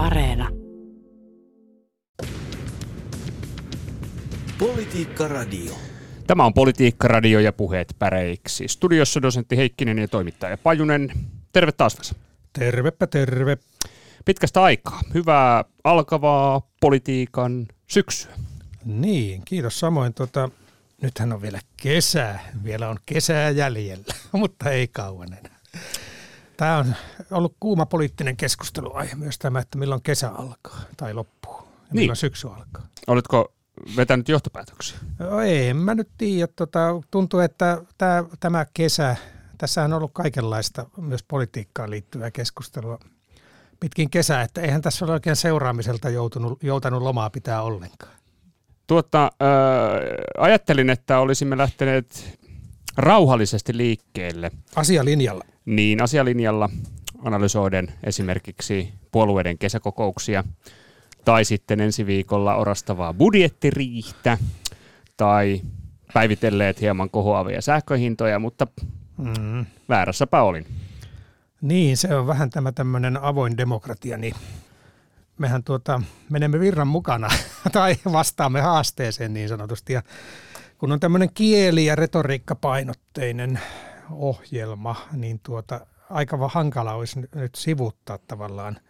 Areena. Politiikka Radio. Tämä on Politiikka Radio ja puheet päreiksi. Studiossa dosentti Heikkinen ja toimittaja Pajunen. Terve taas Vesa. Tervepä terve. Pitkästä aikaa. Hyvää alkavaa politiikan syksyä. Niin, kiitos samoin. Tota, nythän on vielä kesä. Vielä on kesää jäljellä, mutta ei kauan enää. Tämä on ollut kuuma poliittinen keskusteluaihe myös tämä, että milloin kesä alkaa tai loppuu ja Niin. milloin syksy alkaa. Oletko vetänyt johtopäätöksiä? No, en mä nyt tiedä. Tota, tuntuu, että tämä, tämä kesä, tässä on ollut kaikenlaista myös politiikkaan liittyvää keskustelua pitkin kesää, että eihän tässä ole oikein seuraamiselta joutunut, joutanut lomaa pitää ollenkaan. Tuota, äh, ajattelin, että olisimme lähteneet rauhallisesti liikkeelle Asialinjalla. Niin asialinjalla analysoiden esimerkiksi puolueiden kesäkokouksia tai sitten ensi viikolla orastavaa budjettiriihtä tai päivitelleet hieman kohoavia sähköhintoja, mutta Mm. väärässäpä olin. Niin, se on vähän tämä tämmöinen avoin demokratia, niin mehän tuota, menemme virran mukana tai vastaamme haasteeseen niin sanotusti. Ja kun on tämmöinen kieli- ja retoriikkapainotteinen ohjelma, niin tuota, aika hankala olisi nyt- sivuttaa tavallaan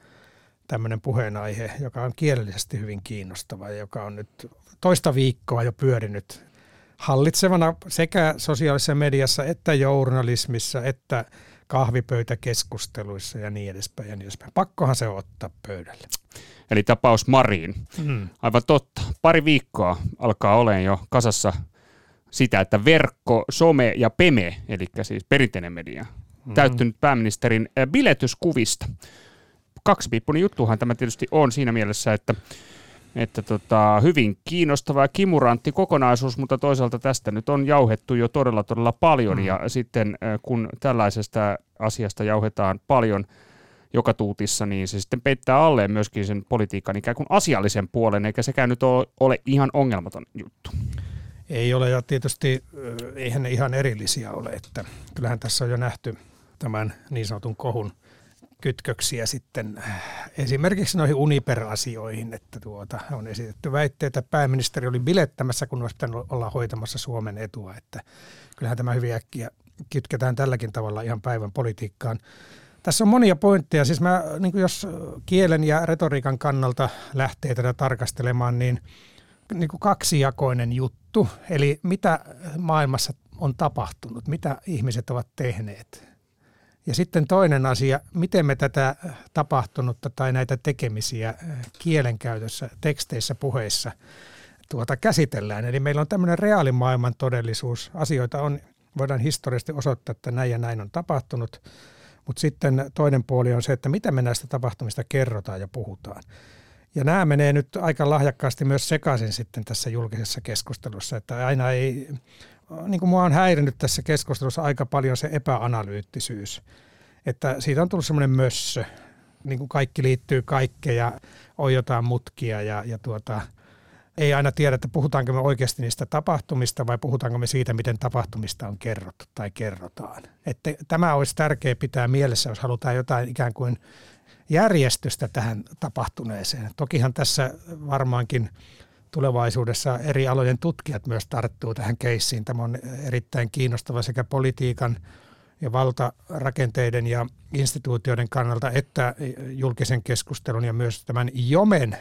tämmöinen puheenaihe, joka on kielellisesti hyvin kiinnostava ja joka on nyt toista viikkoa jo pyörinyt hallitsevana sekä sosiaalisessa mediassa että journalismissa että kahvipöytäkeskusteluissa ja niin edespäin ja niin edespäin. Pakkohan se ottaa pöydälle. Eli tapaus Mariin. Mm. Aivan totta. Pari viikkoa alkaa olemaan jo kasassa sitä, että verkko, some ja peme, eli siis perinteinen media, Mm. täyttynyt pääministerin äh, biletyskuvista. Kaksipiippunen juttuhan tämä tietysti on siinä mielessä, että, että tota, hyvin kiinnostava ja kimurantti kokonaisuus, mutta toisaalta tästä nyt on jauhettu jo todella todella paljon Mm. ja sitten äh, kun tällaisesta asiasta jauhetaan paljon joka tuutissa, niin se sitten peittää alleen myöskin sen politiikan ikään kuin asiallisen puolen, eikä sekään nyt ole, ole ihan ongelmaton juttu. Ei ole ja tietysti eihän ne ihan erillisiä ole, että kyllähän tässä on jo nähty tämän niin sanotun kohun kytköksiä sitten äh, esimerkiksi noihin Uniper-asioihin, että tuota, on esitetty väitteitä, että pääministeri oli bilettämässä, kun olisi pitänyt olla hoitamassa Suomen etua, että kyllähän tämä hyvin äkkiä kytketään tälläkin tavalla ihan päivän politiikkaan. Tässä on monia pointteja, siis mä, niin jos kielen ja retoriikan kannalta lähtee tätä tarkastelemaan, niin, niin kuin kaksijakoinen juttu, eli mitä maailmassa on tapahtunut, mitä ihmiset ovat tehneet. Ja sitten toinen asia, miten me tätä tapahtunutta tai näitä tekemisiä kielenkäytössä, teksteissä, puheissa tuota käsitellään. Eli meillä on tämmöinen reaalimaailman todellisuus. Asioita on, voidaan historiallisesti osoittaa, että näin ja näin on tapahtunut. Mutta sitten toinen puoli on se, että mitä me näistä tapahtumista kerrotaan ja puhutaan. Ja nämä menee nyt aika lahjakkaasti myös sekaisin sitten tässä julkisessa keskustelussa, että aina ei, niin kuin mua on häirinyt tässä keskustelussa aika paljon se epäanalyyttisyys, että siitä on tullut semmoinen mössö, niin kuin kaikki liittyy kaikkeen ja on jotain mutkia ja, ja tuota, ei aina tiedä, että puhutaanko me oikeasti niistä tapahtumista vai puhutaanko me siitä, miten tapahtumista on kerrottu tai kerrotaan. Että tämä olisi tärkeää pitää mielessä, jos halutaan jotain ikään kuin järjestystä tähän tapahtuneeseen. Tokihan tässä varmaankin tulevaisuudessa eri alojen tutkijat myös tarttuu tähän keissiin. Tämä on erittäin kiinnostava sekä politiikan ja valtarakenteiden ja instituutioiden kannalta että julkisen keskustelun ja myös tämän jomen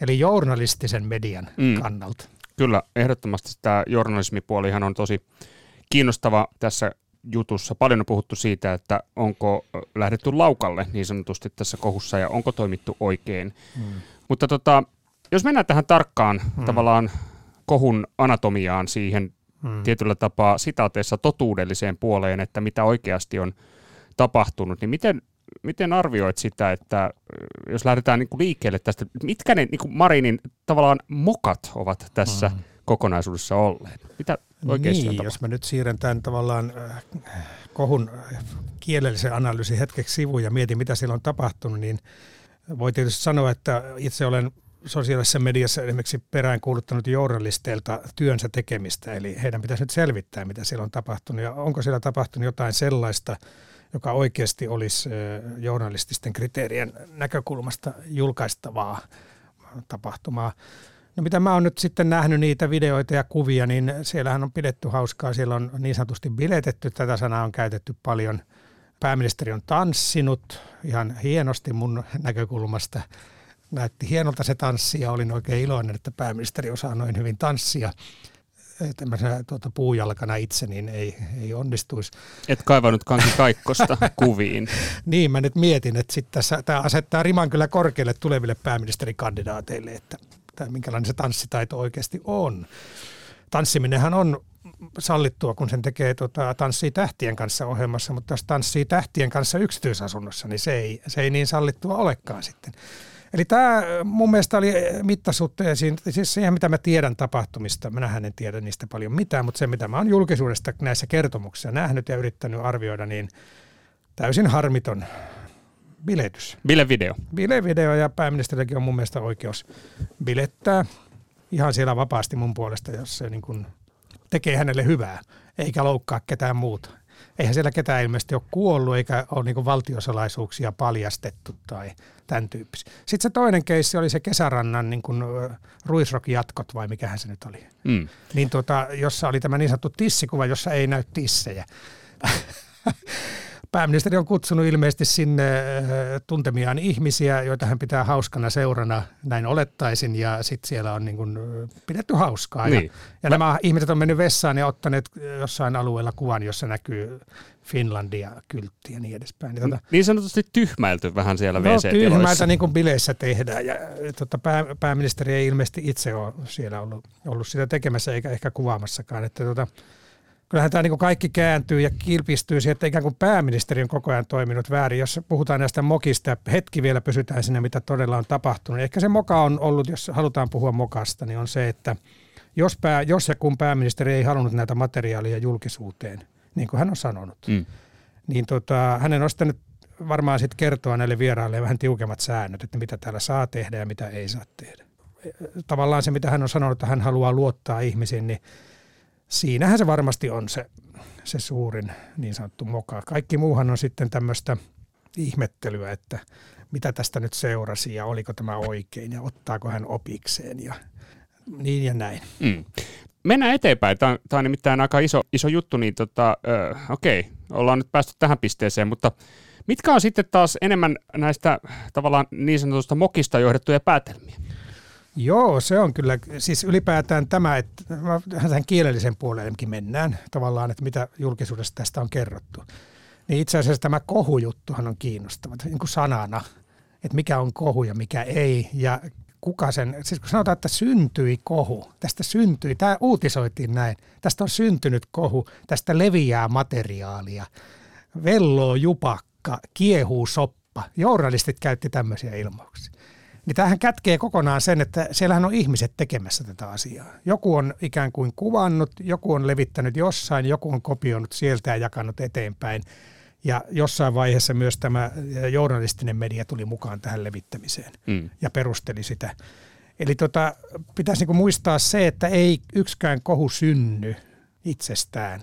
eli journalistisen median Mm. kannalta. Kyllä, ehdottomasti tämä journalismipuolihan on tosi kiinnostava tässä jutussa. Paljon on puhuttu siitä, että onko lähdetty laukalle niin sanotusti tässä kohussa ja onko toimittu oikein. Mm. Mutta tota, jos mennään tähän tarkkaan mm. tavallaan kohun anatomiaan siihen Mm. tietyllä tapaa sitaateessa totuudelliseen puoleen, että mitä oikeasti on tapahtunut, niin miten, miten arvioit sitä, että jos lähdetään niin kuin liikkeelle tästä, mitkä ne niin kuin Marinin tavallaan mokat ovat tässä mm. Kokonaisuudessa olleet? Mitä oikeasti niin, tapahtunut? jos mä nyt siirrän tämän tavallaan äh, kohun äh, kielellisen analyysin hetkeksi sivuun ja mietin, mitä siellä on tapahtunut, niin voi tietysti sanoa, että itse olen sosiaalisessa mediassa esimerkiksi peräänkuuluttanut journalisteilta työnsä tekemistä, eli heidän pitäisi nyt selvittää, mitä siellä on tapahtunut ja onko siellä tapahtunut jotain sellaista, joka oikeasti olisi journalististen kriteerien näkökulmasta julkaistavaa tapahtumaa. No mitä mä oon nyt sitten nähnyt niitä videoita ja kuvia, niin siellähän on pidetty hauskaa. Siellä on niin sanotusti biletetty, tätä sanaa on käytetty paljon. Pääministeri on tanssinut ihan hienosti mun näkökulmasta. Näytti hienolta se tanssi ja olin oikein iloinen, että pääministeri osaa noin hyvin tanssia tämmöisenä tuota, puujalkana itse, niin ei, ei onnistuisi. Et kaivannut kanki kaikkosta kuviin. niin, mä nyt mietin, että sit tässä, tämä asettaa riman kyllä korkealle tuleville pääministerikandidaateille, että tämä, minkälainen se tanssitaito oikeasti on. Tanssiminenhan on sallittua, kun sen tekee tota, Tanssii tähtien kanssa ohjelmassa, mutta jos tanssii tähtien kanssa yksityisasunnossa, niin se ei, se ei niin sallittua olekaan sitten. Eli tämä mun mielestä oli mittasuhteisiin, siis siihen mitä mä tiedän tapahtumista, minähän en tiedä niistä paljon mitään, mutta se mitä mä oon julkisuudesta näissä kertomuksissa nähnyt ja yrittänyt arvioida, niin täysin harmiton biletys. Bilevideo. Bilevideo ja pääministerikin on mun mielestä oikeus bilettää ihan siellä vapaasti mun puolesta, jos se niin kuin tekee hänelle hyvää, eikä loukkaa ketään muuta eihän siellä ketään ilmeisesti ole kuollut eikä ole niin valtiosalaisuuksia paljastettu tai tämän tyyppisiä. Sitten se toinen keissi oli se kesärannan niin kuin ruisrokijatkot vai mikähän se nyt oli. Mm. Niin tuota, jossa oli tämä niin sanottu tissikuva, jossa ei näy tissejä. pääministeri on kutsunut ilmeisesti sinne äh, tuntemiaan ihmisiä, joita hän pitää hauskana seurana, näin olettaisin, ja sitten siellä on niin kuin äh, pidetty hauskaa. Niin. Ja, ja Mä... nämä ihmiset on mennyt vessaan ja ottaneet jossain alueella kuvan, jossa näkyy Finlandia kyltti ja niin edespäin. Niin, tuota, niin sanotusti tyhmäilty vähän siellä no, wc tyhmäiltä niin kuin bileissä tehdään. Ja, tuota, pää, pääministeri ei ilmeisesti itse ole siellä ollut, ollut sitä tekemässä eikä ehkä kuvaamassakaan. Että, tuota, kyllähän tämä niin kaikki kääntyy ja kilpistyy siihen, että ikään kuin pääministeri on koko ajan toiminut väärin. Jos puhutaan näistä mokista hetki vielä pysytään sinne, mitä todella on tapahtunut. Ehkä se moka on ollut, jos halutaan puhua mokasta, niin on se, että jos, pää, jos ja kun pääministeri ei halunnut näitä materiaaleja julkisuuteen, niin kuin hän on sanonut, mm. niin tota, hänen on sitten varmaan sitten kertoa näille vieraille vähän tiukemmat säännöt, että mitä täällä saa tehdä ja mitä ei saa tehdä. Tavallaan se, mitä hän on sanonut, että hän haluaa luottaa ihmisiin, niin siinähän se varmasti on se, se suurin niin sanottu moka. Kaikki muuhan on sitten tämmöistä ihmettelyä, että mitä tästä nyt seurasi ja oliko tämä oikein ja ottaako hän opikseen ja niin ja näin. Mm. Mennään eteenpäin. Tämä on, tämä on nimittäin aika iso, iso juttu, niin tota, ö, okei, ollaan nyt päästy tähän pisteeseen, mutta mitkä on sitten taas enemmän näistä tavallaan niin sanotusta mokista johdettuja päätelmiä? Joo, se on kyllä, siis ylipäätään tämä, että tähän kielellisen puolellekin mennään tavallaan, että mitä julkisuudessa tästä on kerrottu. Niin itse asiassa tämä kohujuttuhan on kiinnostava, niin kuin sanana, että mikä on kohu ja mikä ei. Ja kuka sen, siis kun sanotaan, että syntyi kohu, tästä syntyi, tämä uutisoitiin näin, tästä on syntynyt kohu, tästä leviää materiaalia, velloo jupakka, kiehuu soppa. Journalistit käytti tämmöisiä ilmauksia. Niin tämähän kätkee kokonaan sen, että siellähän on ihmiset tekemässä tätä asiaa. Joku on ikään kuin kuvannut, joku on levittänyt jossain, joku on kopioinut sieltä ja jakanut eteenpäin. Ja jossain vaiheessa myös tämä journalistinen media tuli mukaan tähän levittämiseen mm. ja perusteli sitä. Eli tota, pitäisi niinku muistaa se, että ei yksikään kohu synny itsestään,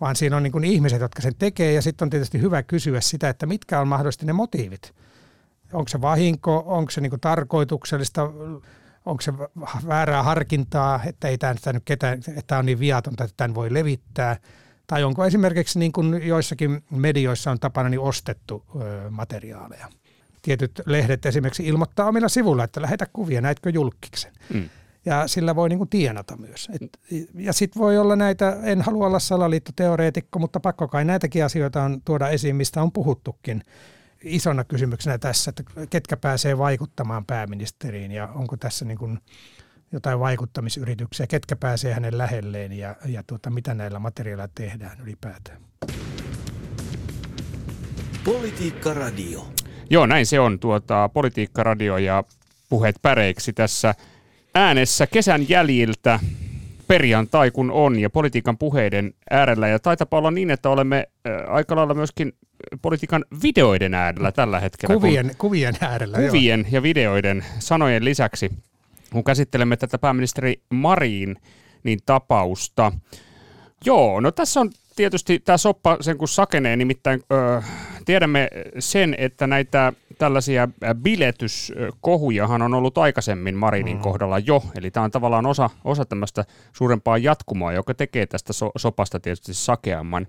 vaan siinä on niinku ihmiset, jotka sen tekee ja sitten on tietysti hyvä kysyä sitä, että mitkä on mahdollisesti ne motiivit – onko se vahinko, onko se niin tarkoituksellista, onko se väärää harkintaa, että ei tämä nyt ketään, että on niin viatonta, että tämän voi levittää, tai onko esimerkiksi niin kuin joissakin medioissa on tapana niin ostettu ö, materiaaleja. Tietyt lehdet esimerkiksi ilmoittaa omilla sivuilla, että lähetä kuvia, näitkö julkiksen. Mm. Ja sillä voi niin kuin tienata myös. Et, ja sitten voi olla näitä, en halua olla salaliittoteoreetikko, mutta pakko kai näitäkin asioita on tuoda esiin, mistä on puhuttukin isona kysymyksenä tässä, että ketkä pääsee vaikuttamaan pääministeriin ja onko tässä niin kuin jotain vaikuttamisyrityksiä, ketkä pääsee hänen lähelleen ja, ja tuota, mitä näillä materiaaleilla tehdään ylipäätään. Politiikka Radio. Joo, näin se on. Tuota, Politiikka Radio ja puheet päreiksi tässä äänessä kesän jäljiltä perjantai kun on ja politiikan puheiden äärellä. Ja taitapa olla niin, että olemme aika lailla myöskin politiikan videoiden äärellä tällä hetkellä. Kuvien, kuvien äärellä. Kuvien joo. ja videoiden sanojen lisäksi, kun käsittelemme tätä pääministeri Marin niin tapausta. Joo, no tässä on tietysti tämä soppa sen kun sakenee, nimittäin ö, tiedämme sen, että näitä tällaisia biletyskohujahan on ollut aikaisemmin Marinin mm. kohdalla jo, eli tämä on tavallaan osa, osa tämmöistä suurempaa jatkumoa, joka tekee tästä so, sopasta tietysti sakeamman.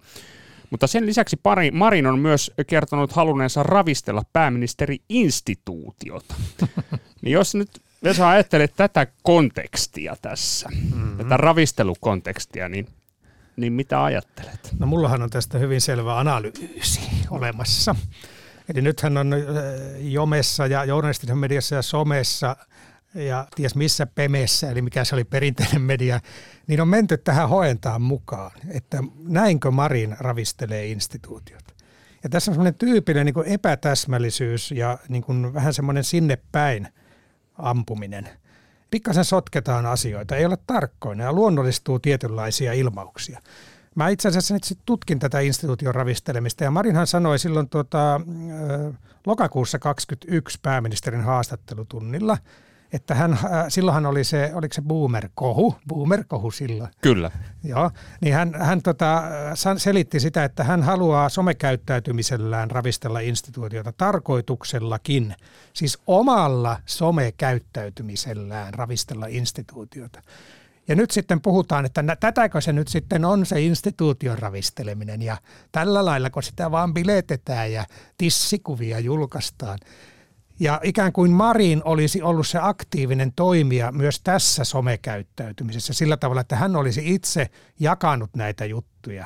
Mutta sen lisäksi pari, Marin on myös kertonut halunneensa ravistella pääministeri-instituutiota. niin jos nyt Vesa ajattelet tätä kontekstia tässä, mm-hmm. tätä ravistelukontekstia, niin, niin mitä ajattelet? No mullahan on tästä hyvin selvä analyysi olemassa. Eli nythän on äh, Jomessa ja journalistisessa mediassa ja somessa ja ties missä Pemessä, eli mikä se oli perinteinen media, niin on menty tähän hoentaan mukaan, että näinkö Marin ravistelee instituutiot. Ja tässä on semmoinen tyypillinen niin epätäsmällisyys ja niin kuin vähän semmoinen sinne päin ampuminen. Pikkasen sotketaan asioita, ei ole tarkkoina ja luonnollistuu tietynlaisia ilmauksia. Mä itse asiassa nyt sit tutkin tätä instituution ravistelemista ja Marinhan sanoi silloin tuota, lokakuussa 2021 pääministerin haastattelutunnilla – että hän, äh, silloinhan oli se, oliko se boomer-kohu, boomer-kohu silloin. Kyllä. Joo, niin hän, hän tota, selitti sitä, että hän haluaa somekäyttäytymisellään ravistella instituutiota tarkoituksellakin, siis omalla somekäyttäytymisellään ravistella instituutiota. Ja nyt sitten puhutaan, että tätäkö se nyt sitten on se instituution ravisteleminen ja tällä lailla, kun sitä vaan biletetään ja tissikuvia julkaistaan. Ja ikään kuin Marin olisi ollut se aktiivinen toimija myös tässä somekäyttäytymisessä sillä tavalla, että hän olisi itse jakanut näitä juttuja.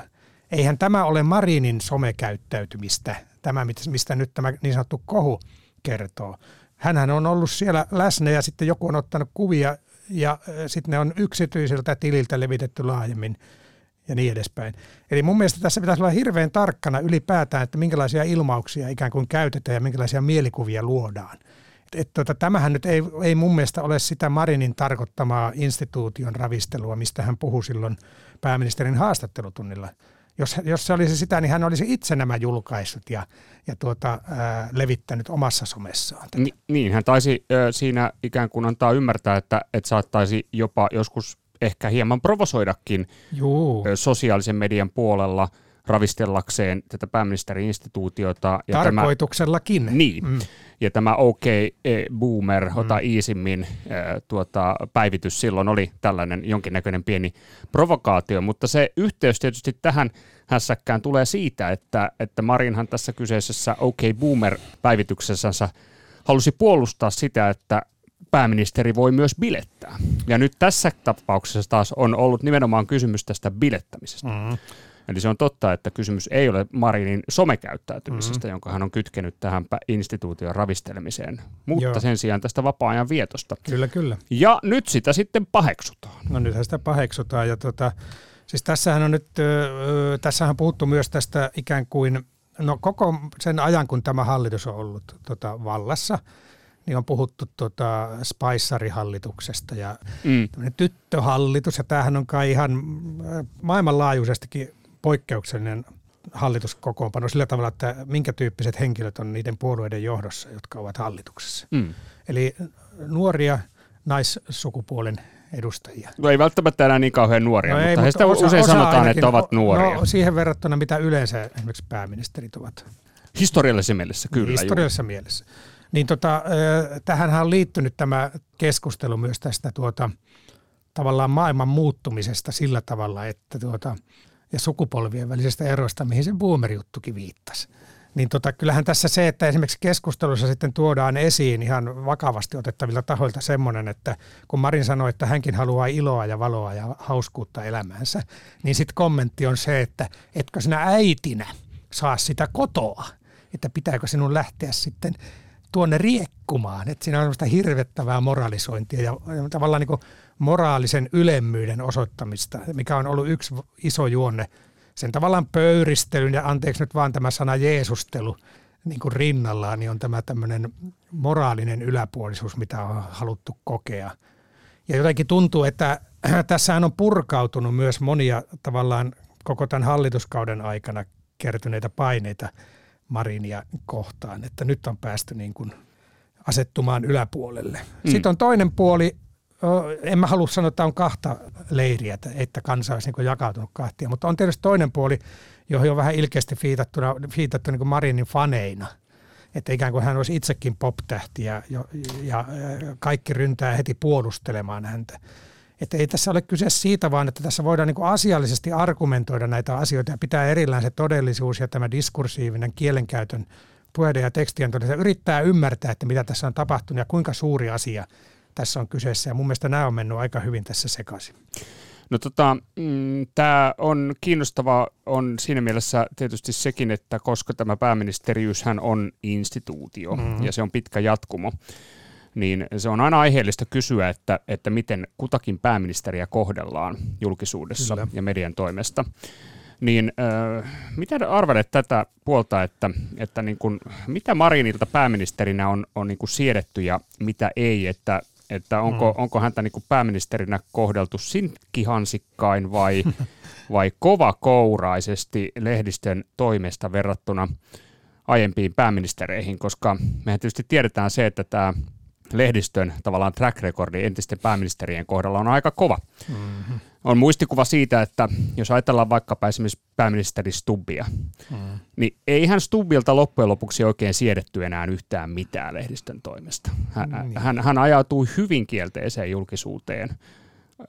Eihän tämä ole Marinin somekäyttäytymistä, tämä mistä nyt tämä niin sanottu kohu kertoo. Hänhän on ollut siellä läsnä ja sitten joku on ottanut kuvia ja sitten ne on yksityiseltä tililtä levitetty laajemmin ja niin edespäin. Eli mun mielestä tässä pitäisi olla hirveän tarkkana ylipäätään, että minkälaisia ilmauksia ikään kuin käytetään ja minkälaisia mielikuvia luodaan. Et, et, tota, tämähän nyt ei, ei mun mielestä ole sitä Marinin tarkoittamaa instituution ravistelua, mistä hän puhui silloin pääministerin haastattelutunnilla. Jos, jos se olisi sitä, niin hän olisi itse nämä julkaissut ja, ja tuota, ää, levittänyt omassa somessaan. Ni, niin, hän taisi ö, siinä ikään kuin antaa ymmärtää, että, että saattaisi jopa joskus ehkä hieman provosoidakin Juu. sosiaalisen median puolella ravistellakseen tätä pääministeri-instituutiota. Ja Tarkoituksellakin. Tämä, niin. Mm. Ja tämä OK Boomer, ota mm. iisimmin tuota, päivitys silloin oli tällainen jonkinnäköinen pieni provokaatio, mutta se yhteys tietysti tähän hässäkkään tulee siitä, että, että Marinhan tässä kyseisessä OK Boomer-päivityksessänsä halusi puolustaa sitä, että pääministeri voi myös bilettää. Ja nyt tässä tapauksessa taas on ollut nimenomaan kysymys tästä bilettämisestä. Mm. Eli se on totta, että kysymys ei ole Marinin somekäyttäytymisestä, mm. jonka hän on kytkenyt tähän instituution ravistelemiseen, mutta Joo. sen sijaan tästä vapaa-ajan vietosta. Kyllä, kyllä. Ja nyt sitä sitten paheksutaan. No nythän sitä paheksutaan ja tota, siis tässähän on nyt, tässähän on puhuttu myös tästä ikään kuin, no koko sen ajan kun tämä hallitus on ollut tota, vallassa – niin on puhuttu tota Spicer-hallituksesta ja mm. tyttöhallitus, ja tämähän on kai ihan maailmanlaajuisestikin poikkeuksellinen hallituskokoonpano sillä tavalla, että minkä tyyppiset henkilöt on niiden puolueiden johdossa, jotka ovat hallituksessa. Mm. Eli nuoria naissukupuolen edustajia. No ei välttämättä enää niin kauhean nuoria, no mutta, ei, mutta heistä osa, usein osa sanotaan, ainakin, että ovat nuoria. No siihen verrattuna, mitä yleensä esimerkiksi pääministerit ovat. Historiallisessa mielessä, kyllä. Historiallisessa mielessä. Niin tota, tähän on liittynyt tämä keskustelu myös tästä tuota, tavallaan maailman muuttumisesta sillä tavalla, että tuota, ja sukupolvien välisestä erosta, mihin se boomer-juttukin viittasi. Niin tota, kyllähän tässä se, että esimerkiksi keskustelussa sitten tuodaan esiin ihan vakavasti otettavilta tahoilta semmoinen, että kun Marin sanoi, että hänkin haluaa iloa ja valoa ja hauskuutta elämäänsä, niin sitten kommentti on se, että etkö sinä äitinä saa sitä kotoa, että pitääkö sinun lähteä sitten tuonne riekkumaan. Että siinä on sellaista hirvettävää moralisointia ja tavallaan niin moraalisen ylemmyyden osoittamista, mikä on ollut yksi iso juonne sen tavallaan pöyristelyn ja anteeksi nyt vaan tämä sana Jeesustelu niin kuin rinnallaan, niin on tämä tämmöinen moraalinen yläpuolisuus, mitä on haluttu kokea. Ja jotenkin tuntuu, että tässähän on purkautunut myös monia tavallaan koko tämän hallituskauden aikana kertyneitä paineita – Marinia kohtaan, että nyt on päästy niin kuin asettumaan yläpuolelle. Mm. Sitten on toinen puoli, en mä halua sanoa, että on kahta leiriä, että kansa olisi niin jakautunut kahtia, mutta on tietysti toinen puoli, johon on vähän ilkeästi fiitattu niin Marinin faneina. Että ikään kuin hän olisi itsekin pop-tähti ja, ja, ja kaikki ryntää heti puolustelemaan häntä. Että ei tässä ole kyse siitä, vaan että tässä voidaan niin asiallisesti argumentoida näitä asioita ja pitää erillään se todellisuus ja tämä diskursiivinen kielenkäytön puheiden ja tekstien todella yrittää ymmärtää, että mitä tässä on tapahtunut ja kuinka suuri asia tässä on kyseessä. Ja mun mielestä nämä on mennyt aika hyvin tässä sekaisin. No tota, mm, tämä on kiinnostava on siinä mielessä tietysti sekin, että koska tämä pääministeriyshän on instituutio mm-hmm. ja se on pitkä jatkumo, niin se on aina aiheellista kysyä, että, että miten kutakin pääministeriä kohdellaan julkisuudessa Kyllä. ja median toimesta. Niin äh, miten arvelet tätä puolta, että, että niin kun, mitä Marinilta pääministerinä on, on niin siedetty ja mitä ei, että, että onko, mm. onko häntä niin pääministerinä kohdeltu sinkkihansikkain vai, vai kovakouraisesti lehdistön toimesta verrattuna aiempiin pääministereihin, koska mehän tietysti tiedetään se, että tämä lehdistön tavallaan track recordi entisten pääministerien kohdalla on aika kova. Mm-hmm. On muistikuva siitä, että jos ajatellaan vaikkapa esimerkiksi pääministeri Stubbia, mm. niin eihän Stubbilta loppujen lopuksi oikein siedetty enää yhtään mitään lehdistön toimesta. Hän, mm. hän, hän ajautui hyvin kielteiseen julkisuuteen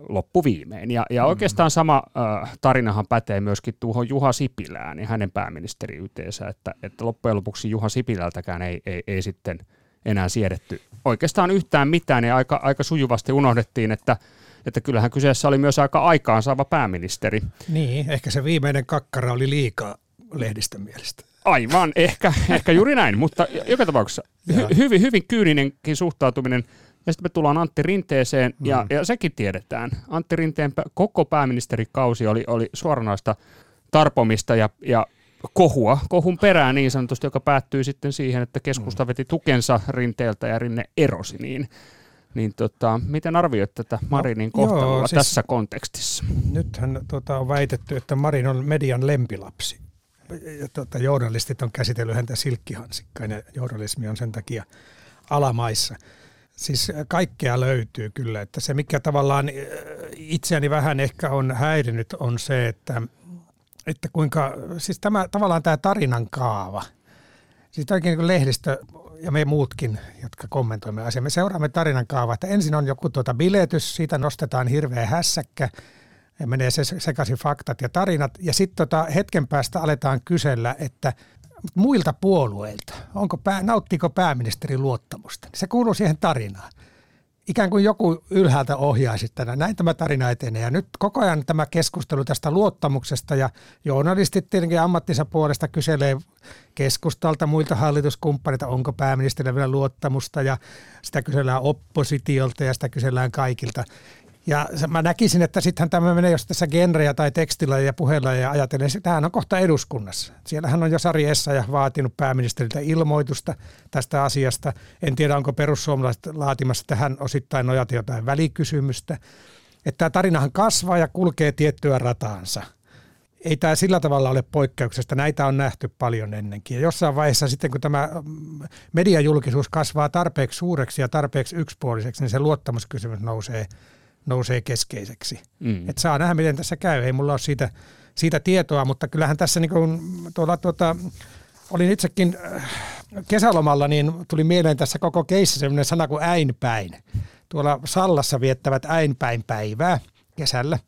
loppuviimein. Ja, ja mm. oikeastaan sama äh, tarinahan pätee myöskin tuohon Juha Sipilään ja hänen pääministeriyteensä, että, että loppujen lopuksi Juha Sipilältäkään ei, ei, ei sitten – enää siedetty oikeastaan yhtään mitään ja aika, aika sujuvasti unohdettiin, että että kyllähän kyseessä oli myös aika aikaansaava pääministeri. Niin, ehkä se viimeinen kakkara oli liikaa lehdistön mielestä. Aivan, ehkä, ehkä juuri näin, mutta joka tapauksessa hy, hyvin, hyvin kyyninenkin suhtautuminen. Ja sitten me tullaan Antti Rinteeseen, mm. ja, ja sekin tiedetään. Antti Rinteen koko pääministerikausi oli, oli suoranaista tarpomista ja, ja kohua, kohun perään niin sanotusti, joka päättyy sitten siihen, että keskusta mm. veti tukensa rinteeltä ja rinne erosi, niin niin tota, miten arvioit tätä no, Marinin no, kohtalua joo, siis tässä kontekstissa? Nythän tota, on väitetty, että Marin on median lempilapsi. Ja, tota, journalistit on käsitellyt häntä silkkihansikkain ja journalismi on sen takia alamaissa. Siis kaikkea löytyy kyllä, että se mikä tavallaan itseäni vähän ehkä on häirinyt on se, että että kuinka, siis tämä, tavallaan tämä tarinan kaava, siis oikein niin lehdistö ja me muutkin, jotka kommentoimme asiaa, me seuraamme tarinan kaavaa, että ensin on joku tuota biletys, siitä nostetaan hirveä hässäkkä, ja menee se sekaisin faktat ja tarinat, ja sitten tota hetken päästä aletaan kysellä, että muilta puolueilta, onko pää, nauttiiko pääministeri luottamusta. Se kuuluu siihen tarinaan ikään kuin joku ylhäältä ohjaisi tänä. Näin tämä tarina etenee. Ja nyt koko ajan tämä keskustelu tästä luottamuksesta ja journalistit tietenkin ammattinsa puolesta kyselee keskustalta muilta hallituskumppanilta, onko pääministerillä vielä luottamusta ja sitä kysellään oppositiolta ja sitä kysellään kaikilta. Ja mä näkisin, että sittenhän tämä menee, jos tässä genreja tai tekstillä ja puheella ja ajatellen, tämähän on kohta eduskunnassa. Siellähän on jo Sari Essayah vaatinut pääministeriltä ilmoitusta tästä asiasta. En tiedä, onko perussuomalaiset laatimassa tähän osittain nojata jotain välikysymystä. Että tämä tarinahan kasvaa ja kulkee tiettyä rataansa. Ei tämä sillä tavalla ole poikkeuksesta. Näitä on nähty paljon ennenkin. Ja jossain vaiheessa sitten, kun tämä mm, mediajulkisuus kasvaa tarpeeksi suureksi ja tarpeeksi yksipuoliseksi, niin se luottamuskysymys nousee – nousee keskeiseksi. Mm. Et saa nähdä, miten tässä käy. Ei mulla ole siitä, siitä tietoa, mutta kyllähän tässä niin kuin, tuolla, tuota, olin itsekin äh, kesälomalla, niin tuli mieleen tässä koko keissä sellainen sana kuin äinpäin. Tuolla Sallassa viettävät äinpäin päivää kesällä.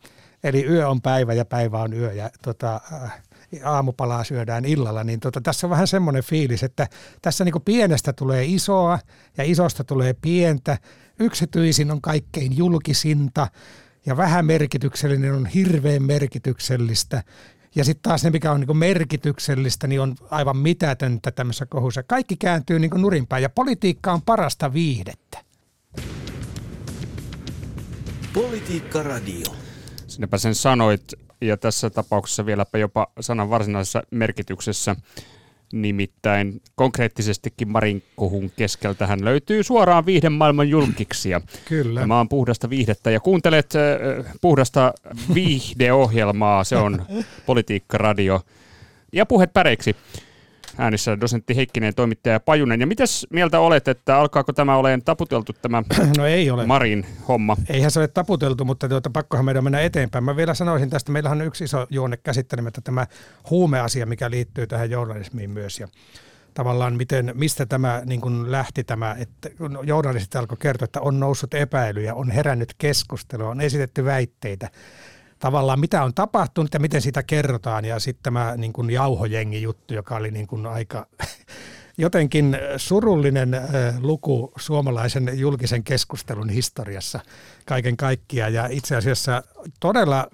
Eli yö on päivä ja päivä on yö ja tota, äh, aamupalaa syödään illalla, niin tota, tässä on vähän semmoinen fiilis, että tässä niin pienestä tulee isoa ja isosta tulee pientä yksityisin on kaikkein julkisinta ja vähän merkityksellinen on hirveän merkityksellistä. Ja sitten taas ne, mikä on niin merkityksellistä, niin on aivan mitätöntä tämmöisessä kohussa. Kaikki kääntyy niin nurinpäin ja politiikka on parasta viihdettä. Politiikka Radio. Sinäpä sen sanoit, ja tässä tapauksessa vieläpä jopa sanan varsinaisessa merkityksessä. Nimittäin konkreettisestikin Marin kohun keskeltä hän löytyy suoraan viihden maailman julkiksia. Kyllä. Tämä on puhdasta viihdettä ja kuuntelet äh, puhdasta viihdeohjelmaa, se on Politiikka Radio. Ja puhet päreiksi. Äänissä dosentti Heikkinen ja toimittaja Pajunen. Ja mitäs mieltä olet, että alkaako tämä olemaan taputeltu tämä no ei ole. Marin homma? Eihän se ole taputeltu, mutta tuota, pakkohan meidän mennä eteenpäin. Mä vielä sanoisin tästä, meillähän on yksi iso juone käsittelemättä tämä huumeasia, mikä liittyy tähän journalismiin myös. Ja tavallaan miten, mistä tämä niin kuin lähti tämä, että journalistit alkoi kertoa, että on noussut epäilyjä, on herännyt keskustelua, on esitetty väitteitä tavallaan mitä on tapahtunut ja miten sitä kerrotaan. Ja sitten tämä niin kuin jauhojengi juttu, joka oli niin kuin aika jotenkin surullinen luku suomalaisen julkisen keskustelun historiassa kaiken kaikkiaan. Ja itse asiassa todella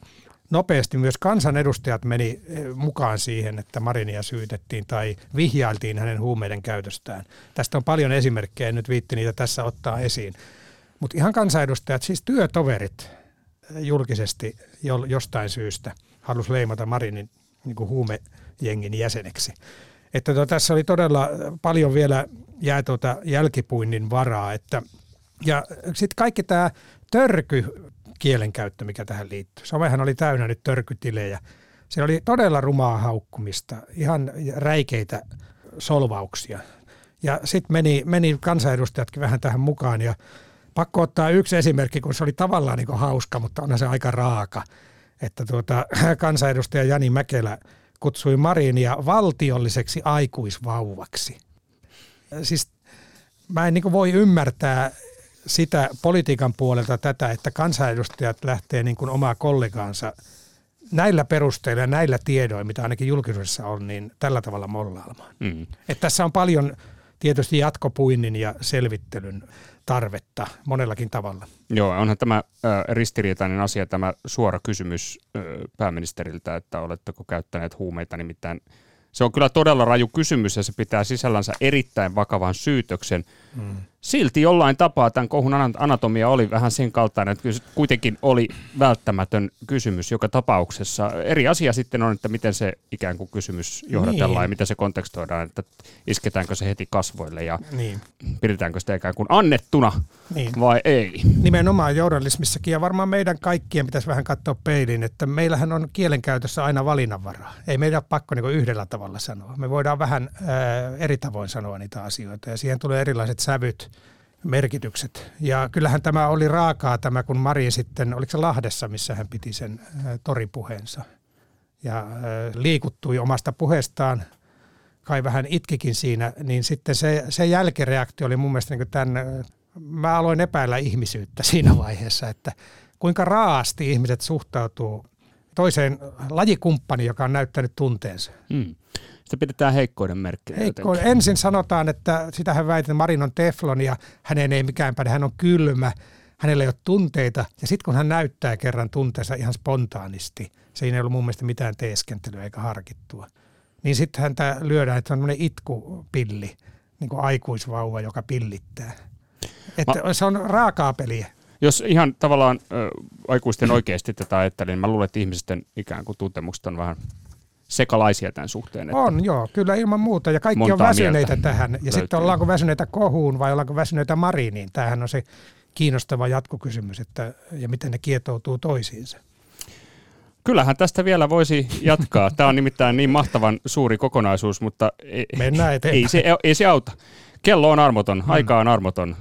nopeasti myös kansanedustajat meni mukaan siihen, että Marinia syytettiin tai vihjailtiin hänen huumeiden käytöstään. Tästä on paljon esimerkkejä, en nyt viitti niitä tässä ottaa esiin. Mutta ihan kansanedustajat, siis työtoverit, julkisesti jostain syystä halusi leimata Marinin niin kuin huumejengin jäseneksi. Että to, tässä oli todella paljon vielä jää tuota jälkipuinnin varaa. Että, ja sitten kaikki tämä törky kielenkäyttö, mikä tähän liittyy. Somehan oli täynnä nyt törkytilejä. Se oli todella rumaa haukkumista, ihan räikeitä solvauksia. Ja sitten meni, meni kansanedustajatkin vähän tähän mukaan ja pakko ottaa yksi esimerkki, kun se oli tavallaan niin hauska, mutta onhan se aika raaka. Että tuota, kansanedustaja Jani Mäkelä kutsui Marinia valtiolliseksi aikuisvauvaksi. Siis mä en niin voi ymmärtää sitä politiikan puolelta tätä, että kansanedustajat lähtee niin kuin omaa kollegaansa näillä perusteilla ja näillä tiedoilla, mitä ainakin julkisuudessa on, niin tällä tavalla mollaamaan. Mm. Että tässä on paljon tietysti jatkopuinnin ja selvittelyn tarvetta monellakin tavalla. Joo, onhan tämä ristiriitainen asia, tämä suora kysymys pääministeriltä, että oletteko käyttäneet huumeita, nimittäin se on kyllä todella raju kysymys ja se pitää sisällänsä erittäin vakavan syytöksen. Mm. Silti jollain tapaa tämän kohun anatomia oli vähän sen kaltainen, että kuitenkin oli välttämätön kysymys joka tapauksessa. Eri asia sitten on, että miten se ikään kuin kysymys johdatellaan niin. ja miten se kontekstoidaan, että isketäänkö se heti kasvoille ja niin. pidetäänkö sitä ikään kuin annettuna niin. vai ei. Nimenomaan journalismissakin ja varmaan meidän kaikkien pitäisi vähän katsoa peiliin, että meillähän on kielenkäytössä aina valinnanvaraa. Ei meidän ole pakko niin yhdellä tavalla sanoa. Me voidaan vähän ää, eri tavoin sanoa niitä asioita ja siihen tulee erilaiset sävyt merkitykset. Ja kyllähän tämä oli raakaa tämä, kun Mari sitten, oliko se Lahdessa, missä hän piti sen toripuheensa. Ja liikuttui omasta puheestaan, kai vähän itkikin siinä, niin sitten se, se jälkireaktio oli mun mielestä niin tämän, mä aloin epäillä ihmisyyttä siinä vaiheessa, että kuinka raasti ihmiset suhtautuu toiseen lajikumppani, joka on näyttänyt tunteensa. Hmm. Sitä pidetään heikkouden merkkinä. Heikko, ensin sanotaan, että sitähän väitän, että Marin on teflon ja hänen ei mikään päde, hän on kylmä, hänellä ei ole tunteita. Ja sitten kun hän näyttää kerran tunteensa ihan spontaanisti, se ei ollut mun mielestä mitään teeskentelyä eikä harkittua. Niin sitten häntä lyödään, että on itkupilli, niin kuin aikuisvauva, joka pillittää. Että Ma- se on raakaa peliä. Jos ihan tavallaan ö, aikuisten oikeasti tätä ajattelin, niin mä luulen, että ihmisten ikään kuin tuntemukset on vähän sekalaisia tämän suhteen. Että on, joo, kyllä ilman muuta. Ja kaikki on väsyneitä tähän. Ja löytyy. sitten ollaanko väsyneitä kohuun vai ollaanko väsyneitä Mariniin. Tämähän on se kiinnostava jatkokysymys, että, ja miten ne kietoutuu toisiinsa. Kyllähän tästä vielä voisi jatkaa. Tämä on nimittäin niin mahtavan suuri kokonaisuus, mutta ei, Mennään ei, se, ei se auta. Kello on armoton, aika on armoton.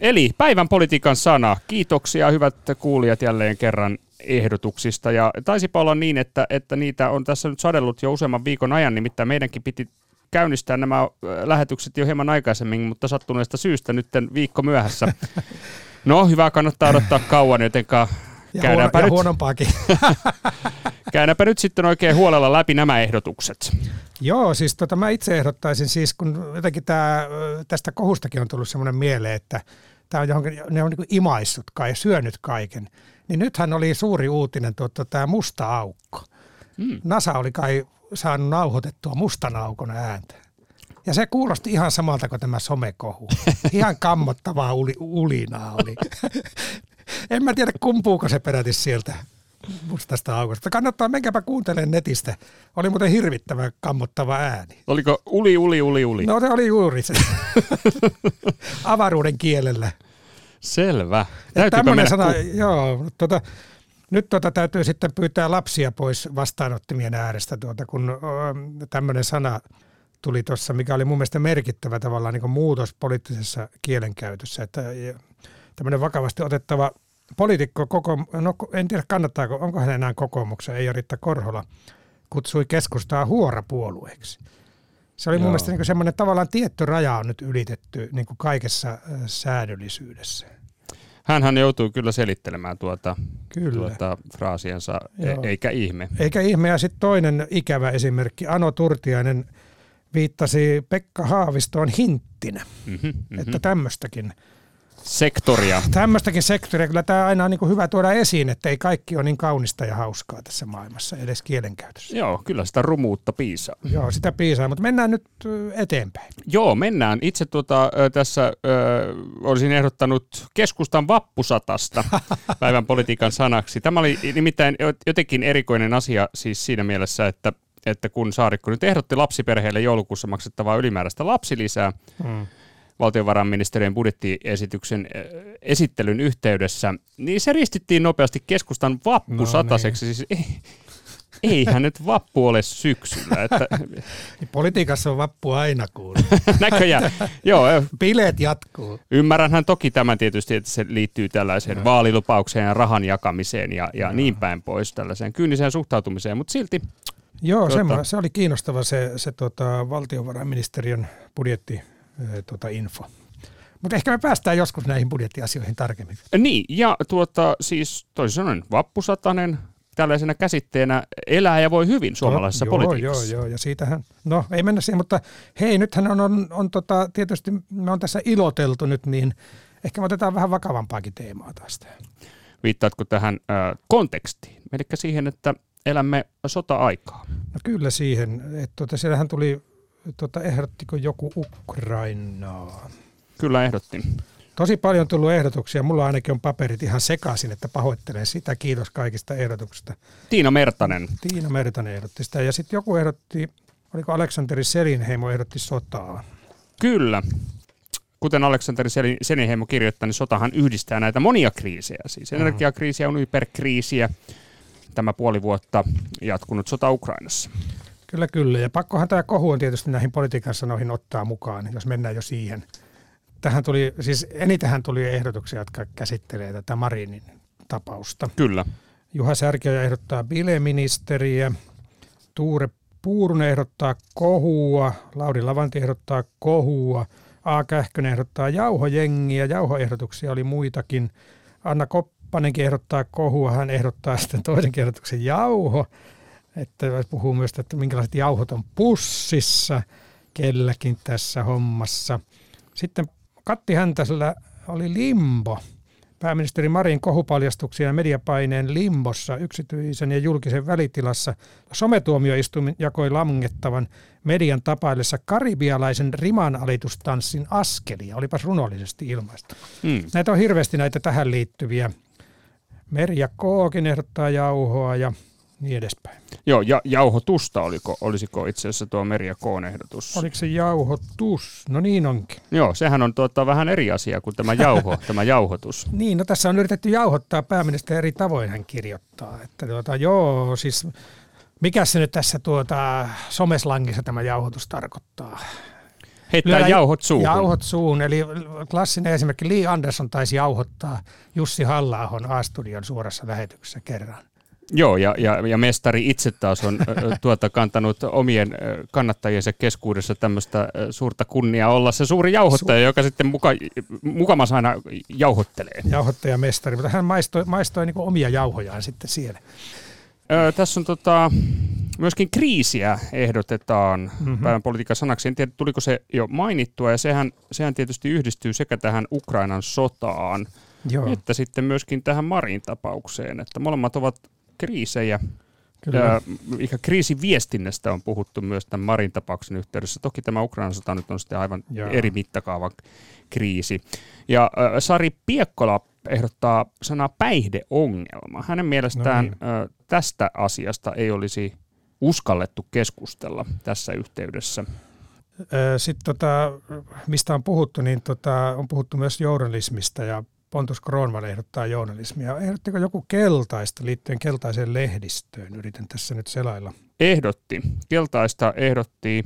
Eli päivän politiikan sana. Kiitoksia hyvät kuulijat jälleen kerran ehdotuksista. Ja taisipa olla niin, että, että niitä on tässä nyt sadellut jo useamman viikon ajan, nimittäin meidänkin piti käynnistää nämä lähetykset jo hieman aikaisemmin, mutta sattuneesta syystä nyt viikko myöhässä. No, hyvä kannattaa odottaa kauan, jotenka ja käydäänpä, huono, nyt, ja huonompaakin. käydäänpä nyt sitten oikein huolella läpi nämä ehdotukset. Joo, siis tota, mä itse ehdottaisin siis, kun jotenkin tää, tästä kohustakin on tullut semmoinen mieleen, että tää on johonkin, ne on niin imaissut kai, syönyt kaiken. Niin nythän oli suuri uutinen tuota, tämä musta aukko. Mm. NASA oli kai saanut nauhoitettua mustan aukon ääntä. Ja se kuulosti ihan samalta kuin tämä somekohu. Ihan kammottavaa uli, ulinaa oli. en mä tiedä kumpuuko se peräti sieltä mustasta aukosta. Kannattaa, menkääpä kuuntelemaan netistä. Oli muuten hirvittävän kammottava ääni. Oliko uli, uli, uli, uli? No se oli juuri se. Avaruuden kielellä. Selvä. Tämmöinen sana, ku- joo, tota, nyt tota täytyy sitten pyytää lapsia pois vastaanottimien äärestä, tuota, kun tämmöinen sana tuli tuossa, mikä oli mun mielestä merkittävä tavallaan niin muutos poliittisessa kielenkäytössä. Että tämmöinen vakavasti otettava poliitikko, koko, no en tiedä kannattaako, onko hän enää kokoomuksen, ei Riitta Korhola, kutsui keskustaa huorapuolueeksi. Se oli Joo. mun mielestä niin semmoinen tavallaan tietty raja on nyt ylitetty niin kuin kaikessa säädöllisyydessä. Hänhän joutuu kyllä selittelemään tuota, kyllä. tuota fraasiansa, e- eikä ihme. Eikä ihme. Ja sitten toinen ikävä esimerkki, Ano Turtiainen viittasi Pekka Haavistoon hinttinä, mm-hmm, mm-hmm. että tämmöistäkin – sektoria. Tämmöistäkin sektoria. Kyllä tämä aina on niin hyvä tuoda esiin, että ei kaikki ole niin kaunista ja hauskaa tässä maailmassa, edes kielenkäytössä. Joo, kyllä sitä rumuutta piisaa. Joo, sitä piisaa, mutta mennään nyt eteenpäin. Joo, mennään. Itse tuota, tässä äh, olisin ehdottanut keskustan vappusatasta päivän politiikan sanaksi. Tämä oli nimittäin jotenkin erikoinen asia siis siinä mielessä, että että kun Saarikko nyt ehdotti lapsiperheille joulukuussa maksettavaa ylimääräistä lapsilisää, hmm valtiovarainministeriön budjettiesityksen esittelyn yhteydessä, niin se ristittiin nopeasti keskustan vappusataseksi. No niin. Siis ei, eihän nyt vappu ole syksyllä. Että... Politiikassa on vappu aina kuullut. Näköjään, joo. Bileet jatkuu. Ymmärränhän toki tämän tietysti, että se liittyy tällaiseen no. vaalilupaukseen ja rahan jakamiseen ja, ja no. niin päin pois, tällaiseen kyyniseen suhtautumiseen, mutta silti Joo, tuota... se oli kiinnostava se, se tota, valtiovarainministeriön budjetti tuota info. Mutta ehkä me päästään joskus näihin budjettiasioihin tarkemmin. Niin, ja tuota, siis toisin sanoen vappusatanen tällaisena käsitteenä elää ja voi hyvin suomalaisessa no, joo, politiikassa. Joo, joo, ja siitähän, no ei mennä siihen, mutta hei, nythän on, on, on tota, tietysti, me on tässä iloteltu nyt, niin ehkä me otetaan vähän vakavampaakin teemaa tästä. Viittaatko tähän äh, kontekstiin, eli siihen, että elämme sota-aikaa? No kyllä siihen, että tota, siellähän tuli tota, ehdottiko joku Ukrainaa? Kyllä ehdotti. Tosi paljon tullut ehdotuksia. Mulla ainakin on paperit ihan sekaisin, että pahoittelen sitä. Kiitos kaikista ehdotuksista. Tiina Mertanen. Tiina Mertanen ehdotti sitä. Ja sitten joku ehdotti, oliko Aleksanteri Selinheimo ehdotti sotaa. Kyllä. Kuten Aleksanteri Selinheimo kirjoittaa, niin sotahan yhdistää näitä monia kriisejä. Siis energiakriisiä, on hyperkriisiä, tämä puoli vuotta jatkunut sota Ukrainassa. Kyllä, kyllä. Ja pakkohan tämä kohu on tietysti näihin politiikan sanoihin ottaa mukaan, jos mennään jo siihen. Tähän tuli, siis enitähän tuli ehdotuksia, jotka käsittelee tätä Marinin tapausta. Kyllä. Juha Särkiö ehdottaa bileministeriä, Tuure Puurunen ehdottaa kohua, Lauri Lavanti ehdottaa kohua, A. Kähkönen ehdottaa jauhojengiä, jauhoehdotuksia oli muitakin. Anna Koppanenkin ehdottaa kohua, hän ehdottaa sitten toisen ehdotuksen jauho että puhuu myös, että minkälaiset jauhot on pussissa kelläkin tässä hommassa. Sitten Katti Häntäsellä oli limbo. Pääministeri Marin kohupaljastuksia ja mediapaineen limbossa yksityisen ja julkisen välitilassa sometuomioistuin jakoi langettavan median tapaillessa karibialaisen rimanalitustanssin askelia. Olipas runollisesti ilmaista. Hmm. Näitä on hirveästi näitä tähän liittyviä. Merja Kookin ehdottaa jauhoa ja niin edespäin. Joo, ja jauhotusta oliko, olisiko itse asiassa tuo Merja Koon ehdotus? Oliko se jauhotus? No niin onkin. Joo, sehän on tuota, vähän eri asia kuin tämä jauho, tämä jauhotus. Niin, no tässä on yritetty jauhottaa pääministeri eri tavoin hän kirjoittaa. Että tuota, joo, siis mikä se nyt tässä tuota, someslangissa tämä jauhotus tarkoittaa? Heittää Lyö jauhot suuhun. Jauhot suuhun, eli klassinen esimerkki Lee Anderson taisi jauhottaa Jussi halla A-studion suorassa lähetyksessä kerran. Joo, ja, ja, ja mestari itse taas on tuota kantanut omien kannattajiensa keskuudessa tämmöistä suurta kunniaa olla se suuri jauhottaja, Su- joka sitten muka, mukamassa aina jauhottelee. Jauhottaja mestari, mutta hän maistoi, maistoi niin omia jauhojaan sitten siellä. Öö, tässä on tota, myöskin kriisiä ehdotetaan mm-hmm. päivän politiikan sanaksi. En tiedä, tuliko se jo mainittua, ja sehän, sehän tietysti yhdistyy sekä tähän Ukrainan sotaan, Joo. että sitten myöskin tähän Marin tapaukseen, että molemmat ovat kriisejä. Kyllä. Ja kriisiviestinnästä on puhuttu myös tämän Marin tapauksen yhteydessä. Toki tämä Ukrainan sota nyt on sitten aivan Jaa. eri mittakaavan kriisi. Ja Sari Piekkola ehdottaa sanaa päihdeongelma. Hänen mielestään no niin. äh, tästä asiasta ei olisi uskallettu keskustella tässä yhteydessä. Sitten tota, mistä on puhuttu, niin tota, on puhuttu myös journalismista ja Pontus Kronman ehdottaa journalismia. Ehdottiko joku keltaista liittyen keltaiseen lehdistöön? Yritän tässä nyt selailla. Ehdotti. Keltaista ehdotti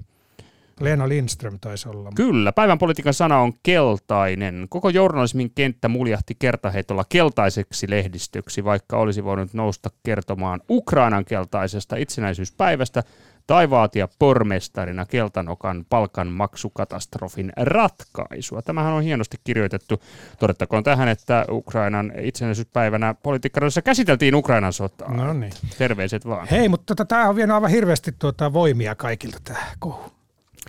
Leena Lindström taisi olla. Kyllä, päivän politiikan sana on keltainen. Koko journalismin kenttä muljahti kertaheitolla keltaiseksi lehdistöksi, vaikka olisi voinut nousta kertomaan Ukrainan keltaisesta itsenäisyyspäivästä tai vaatia pormestarina Keltanokan palkanmaksukatastrofin ratkaisua. Tämähän on hienosti kirjoitettu. Todettakoon tähän, että Ukrainan itsenäisyyspäivänä politiikkaroissa käsiteltiin Ukrainan sotaa. No niin. Terveiset vaan. Hei, mutta tota, tämä on vienyt aivan hirveästi tuota voimia kaikilta tämä kohu.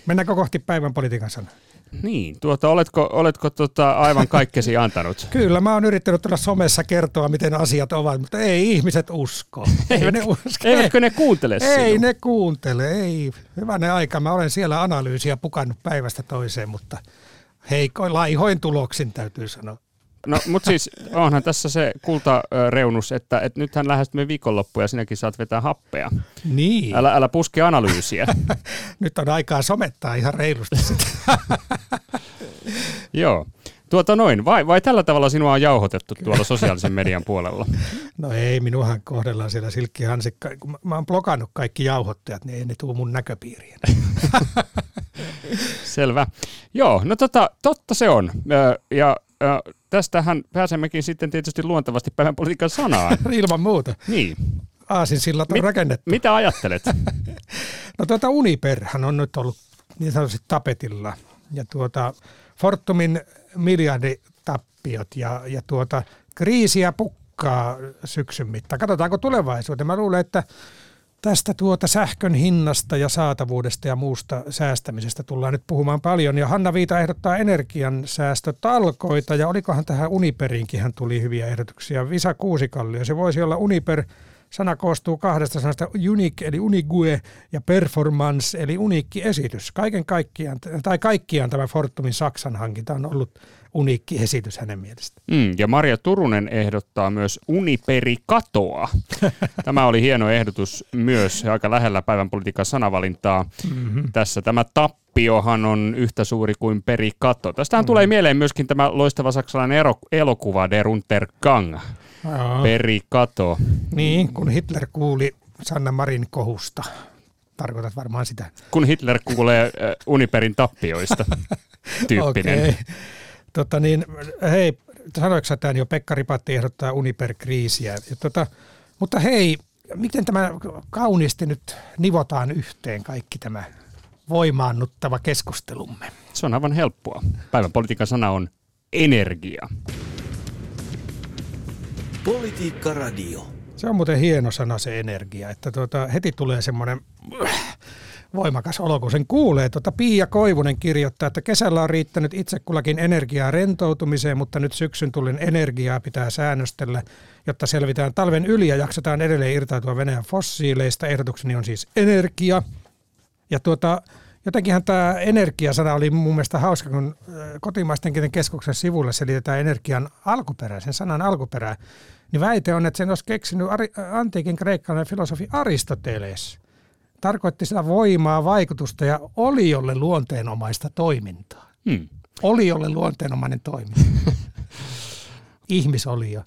Mennäänkö kohti päivän politiikan sanaa? Niin, tuota, oletko, oletko tota aivan kaikkesi antanut? Kyllä, mä oon yrittänyt tuolla somessa kertoa, miten asiat ovat, mutta ei ihmiset usko. Eivät, ne usko. Eivätkö ne kuuntele Ei sinua? ne kuuntele, ei. Hyvänen aika, mä olen siellä analyysiä pukannut päivästä toiseen, mutta heikoin laihoin tuloksin täytyy sanoa. No, mutta siis onhan tässä se kultareunus, että, että nythän lähestymme viikonloppu ja sinäkin saat vetää happea. Niin, Älä, älä puske analyysiä. nyt on aikaa somettaa ihan reilusti sitä. Joo. Tuota noin, vai, vai tällä tavalla sinua on jauhotettu tuolla sosiaalisen median puolella? No ei, minuhan kohdellaan siellä silkkihansikka. Kun mä, mä oon blokannut kaikki jauhottajat, niin ei ne tuu mun näköpiiriin. Selvä. Joo, no tota, totta se on. Ja ö, tästähän pääsemmekin sitten tietysti luontevasti päivän politiikan sanaan. Ilman muuta. Niin. Aasin sillat on Mit- rakennettu. Mitä ajattelet? No tuota Uniperhän on nyt ollut niin sanotusti tapetilla. Ja tuota Fortumin miljarditappiot ja, ja tuota kriisiä pukkaa syksyn mittaan. Katsotaanko tulevaisuuteen. Mä luulen, että tästä tuota sähkön hinnasta ja saatavuudesta ja muusta säästämisestä tullaan nyt puhumaan paljon. Ja Hanna Viita ehdottaa energian säästötalkoita ja olikohan tähän Uniperiinkin hän tuli hyviä ehdotuksia. Visa Kuusikallio, se voisi olla Uniper Sana koostuu kahdesta sanasta unique eli unigue ja performance eli uniikki esitys. Kaiken kaikkiaan, tai kaikkiaan tämä Fortumin Saksan hankinta on ollut uniikki esitys hänen mielestään. Mm, ja Maria Turunen ehdottaa myös Uniperi-katoa. Tämä oli hieno ehdotus myös, aika lähellä päivän politiikan sanavalintaa. Mm-hmm. Tässä tämä tappiohan on yhtä suuri kuin perikato. Tästähän mm. tulee mieleen myöskin tämä loistava saksalainen ero, elokuva Der Untergang. Perikato. Niin, kun Hitler kuuli Sanna Marin kohusta. Tarkoitat varmaan sitä. Kun Hitler kuulee äh, Uniperin tappioista, tyyppinen. Okei. Tota niin, hei, sanoiko sä tämän jo, Pekka Ripatti ehdottaa Uniper-kriisiä. Ja tota, mutta hei, miten tämä kauniisti nyt nivotaan yhteen kaikki tämä voimaannuttava keskustelumme? Se on aivan helppoa. Päivän politiikan sana on energia. Politiikka Radio. Se on muuten hieno sana se energia, että tuota, heti tulee semmoinen voimakas olo, kun sen kuulee. Tuota, Pia Koivunen kirjoittaa, että kesällä on riittänyt itse kullakin energiaa rentoutumiseen, mutta nyt syksyn tullen energiaa pitää säännöstellä, jotta selvitään talven yli ja jaksetaan edelleen irtautua Venäjän fossiileista. Ehdotukseni on siis energia. Ja tuota, jotenkinhan tämä energiasana oli mun mielestä hauska, kun äh, kotimaisten keskuksen sivulla selitetään energian alkuperää, sen sanan alkuperää. Niin väite on, että sen olisi keksinyt antiikin kreikkalainen filosofi Aristoteles. Tarkoitti sitä voimaa, vaikutusta ja oliolle luonteenomaista toimintaa. Hmm. Oliolle luonteenomainen toiminta. Ihmisolio.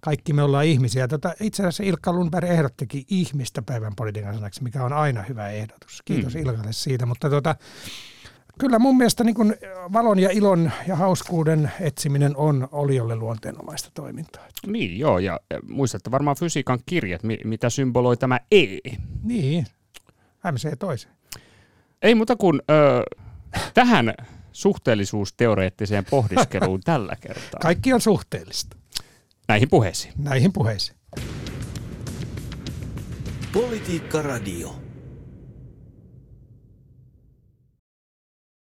Kaikki me ollaan ihmisiä. Tota, itse asiassa Ilkka Lundberg ehdottikin ihmistä päivän politiikan sanaksi, mikä on aina hyvä ehdotus. Kiitos mm. Ilkalle siitä. Mutta tota, kyllä mun mielestä niin kun valon ja ilon ja hauskuuden etsiminen on oliolle luonteenomaista toimintaa. Niin, joo, ja muistatte varmaan fysiikan kirjat, mi- mitä symboloi tämä E. Niin, MC toiseen. Ei muuta kuin ö, tähän suhteellisuusteoreettiseen pohdiskeluun tällä kertaa. Kaikki on suhteellista Näihin puheisiin. näihin puheisiin. Politiikka Radio.